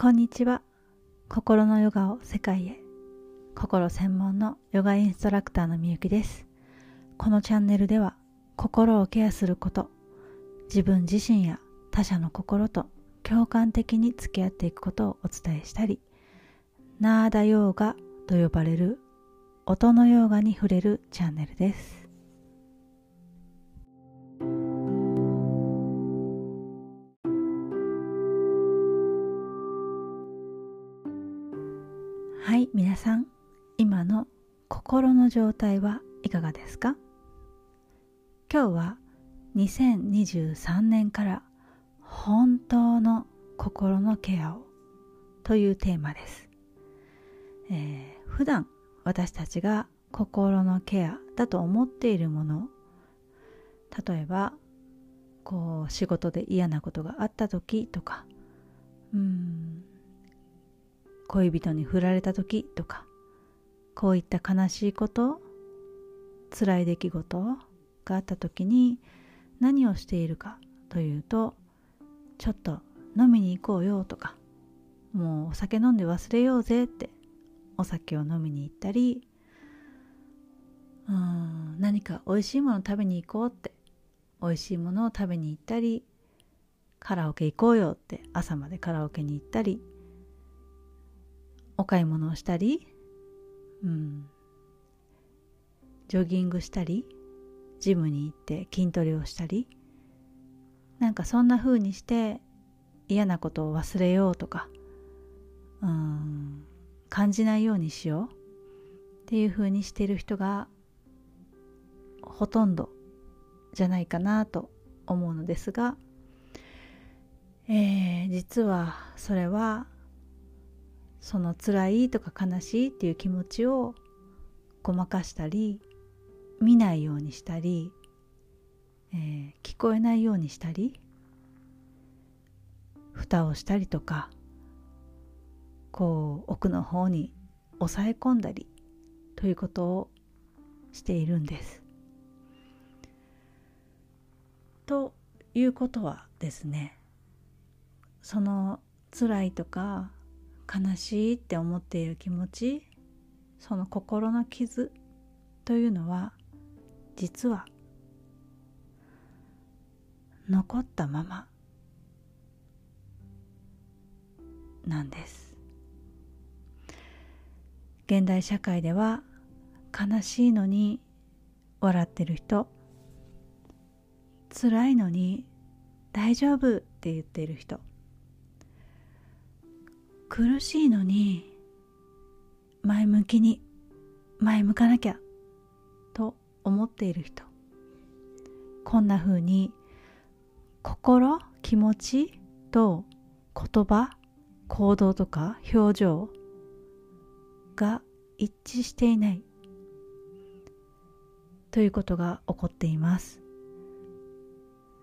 こんにちは。心のヨガを世界へ。心専門のヨガインストラクターのみゆきです。このチャンネルでは心をケアすること自分自身や他者の心と共感的に付き合っていくことをお伝えしたりナーダヨーガと呼ばれる音のヨーガに触れるチャンネルです。さん今の心の状態はいかがですか？今日は2023年から本当の心のケアをというテーマです、えー、普段私たちが心のケアだと思っているもの例えばこう仕事で嫌なことがあった時とかうん恋人に振られた時とかこういった悲しいこと辛い出来事があった時に何をしているかというとちょっと飲みに行こうよとかもうお酒飲んで忘れようぜってお酒を飲みに行ったりうん何か美味しいもの食べに行こうって美味しいものを食べに行ったりカラオケ行こうよって朝までカラオケに行ったりお買い物をしたり、うん、ジョギングしたりジムに行って筋トレをしたりなんかそんな風にして嫌なことを忘れようとかうん感じないようにしようっていう風にしてる人がほとんどじゃないかなと思うのですが、えー、実はそれはその辛いとか悲しいっていう気持ちをごまかしたり見ないようにしたり、えー、聞こえないようにしたり蓋をしたりとかこう奥の方に抑え込んだりということをしているんです。ということはですねその辛いとか悲しいって思っている気持ちその心の傷というのは実は残ったままなんです。現代社会では悲しいのに笑ってる人辛いのに大丈夫って言ってる人苦しいのに前向きに前向かなきゃと思っている人。こんな風に心気持ちと言葉行動とか表情が一致していない。ということが起こっています。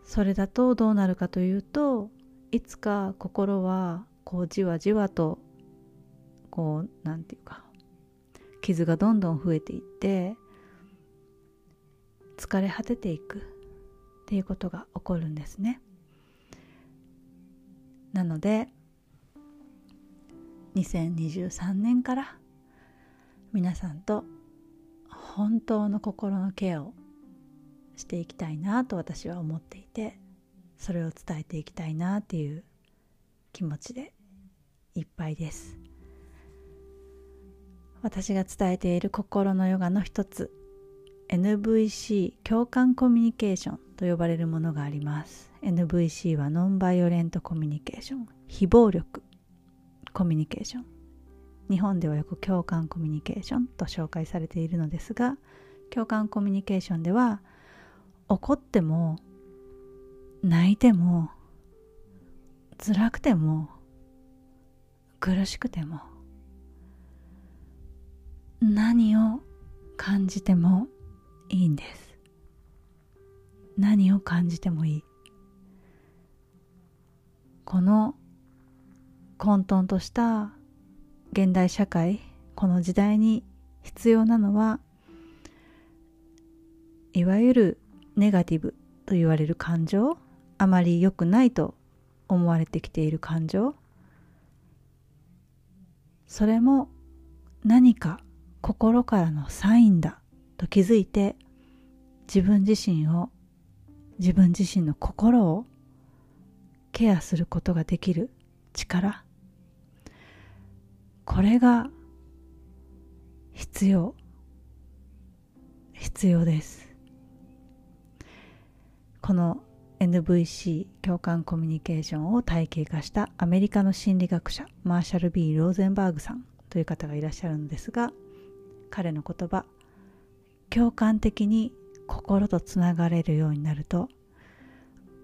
それだとどうなるかというといつか心はこうじわじわとこうなんていうか傷がどんどん増えていって疲れ果てていくっていうことが起こるんですね。なので2023年から皆さんと本当の心のケアをしていきたいなと私は思っていてそれを伝えていきたいなっていう気持ちでいっぱいです。私が伝えている心のヨガの一つ NVC 共感コミュニケーションと呼ばれるものがあります。NVC はノンバイオレントコミュニケーション非暴力コミュニケーション。日本ではよく共感コミュニケーションと紹介されているのですが共感コミュニケーションでは怒っても泣いても辛くても苦しくても何を感じてもいいんです。何を感じてもいい。この混沌とした現代社会この時代に必要なのはいわゆるネガティブと言われる感情あまり良くないと思われてきている感情それも何か心からのサインだと気づいて自分自身を自分自身の心をケアすることができる力これが必要必要です。この NVC 共感コミュニケーションを体系化したアメリカの心理学者マーシャル・ B・ ローゼンバーグさんという方がいらっしゃるんですが彼の言葉共感的に心とつながれるようになると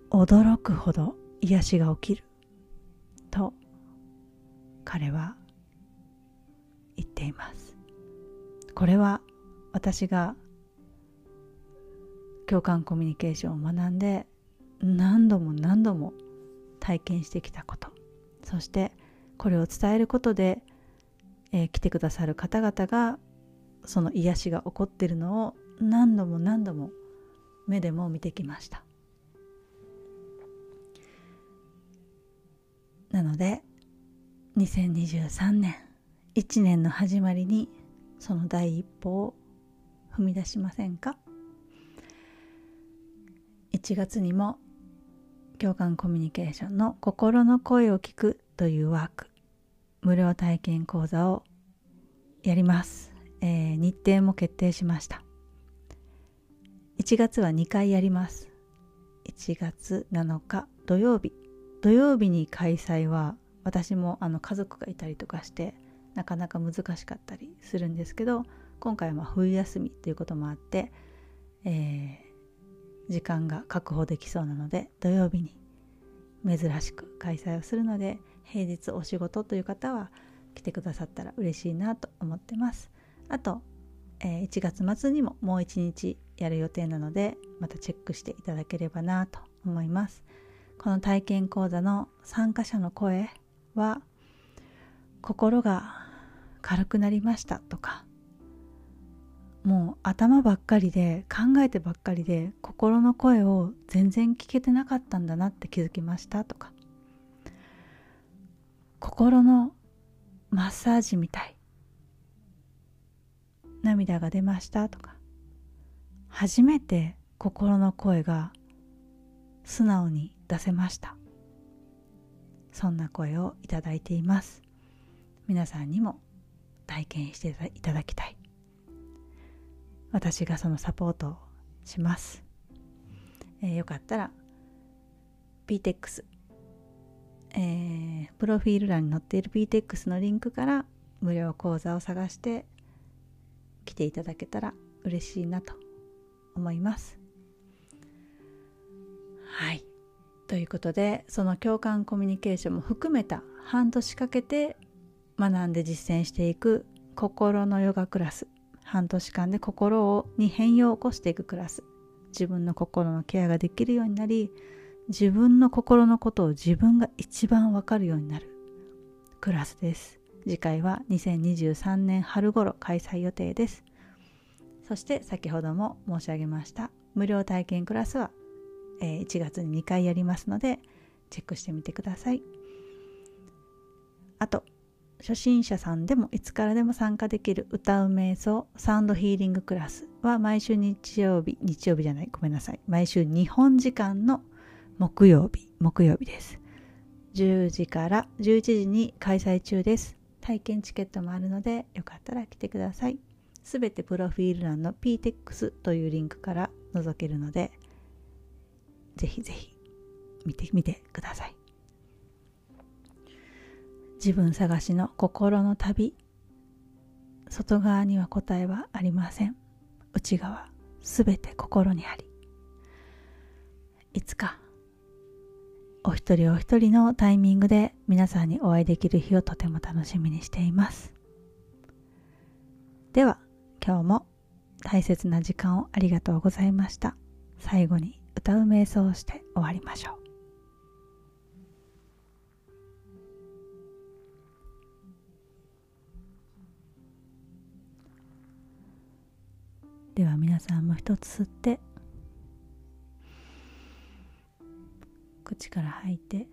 驚くほど癒しが起きると彼は言っています。これは私が共感コミュニケーションを学んで何度も何度も体験してきたこと。そしてこれを伝えることで、えー、来てくださる方々がその癒しが起こっているのを何度も何度も目でも見てきました。なので2023年1年の始まりにその第一歩を踏み出しませんか？1月にも共感コミュニケーションの心の声を聞くというワーク。無料体験講座をやります、えー、日程も決定しました。1月は2回やります。1月7日土曜日。土曜日に開催は私もあの家族がいたりとかしてなかなか難しかったりするんですけど今回は冬休みということもあって、えー、時間が確保できそうなので土曜日に珍しく開催をするので平日お仕事という方は来てくださったら嬉しいなと思ってます。あと、えー、1月末にももう1日やる予定なのでまたチェックしていただければなと思います。この体験講座の参加者の声は心が軽くなりましたとかもう頭ばっかりで考えてばっかりで心の声を全然聞けてなかったんだなって気づきましたとか。心のマッサージみたい。涙が出ましたとか。初めて心の声が素直に出せました。そんな声をいただいています。皆さんにも体験していただきたい。私がそのサポートをします、えー、よかったら PTEX、えー、プロフィール欄に載っている PTEX のリンクから無料講座を探して来ていただけたら嬉しいなと思います。はい。ということでその共感コミュニケーションも含めた半年かけて学んで実践していく心のヨガクラス。半年間で心をに変容を起こしていくクラス。自分の心のケアができるようになり自分の心のことを自分が一番わかるようになるクラスです。次回は2023年春頃開催予定です。そして先ほども申し上げました無料体験クラスは、1月に2回やりますのでチェックしてみてください。あと初心者さんでもいつからでも参加できる歌う瞑想サウンドヒーリングクラスは毎週日曜日日曜日じゃないごめんなさい。毎週日本時間の木曜日木曜日です。10時から11時に開催中です。体験チケットもあるのでよかったら来てください。すべてプロフィール欄の PTEX というリンクから覗けるのでぜひぜひ見てみてください。自分探しの心の旅。外側には答えはありません。内側すべて心にあり。いつかお一人お一人のタイミングで皆さんにお会いできる日をとても楽しみにしています。では今日も大切な時間をありがとうございました。最後に歌う瞑想をして終わりましょう。さんも一つ吸って口から吐いて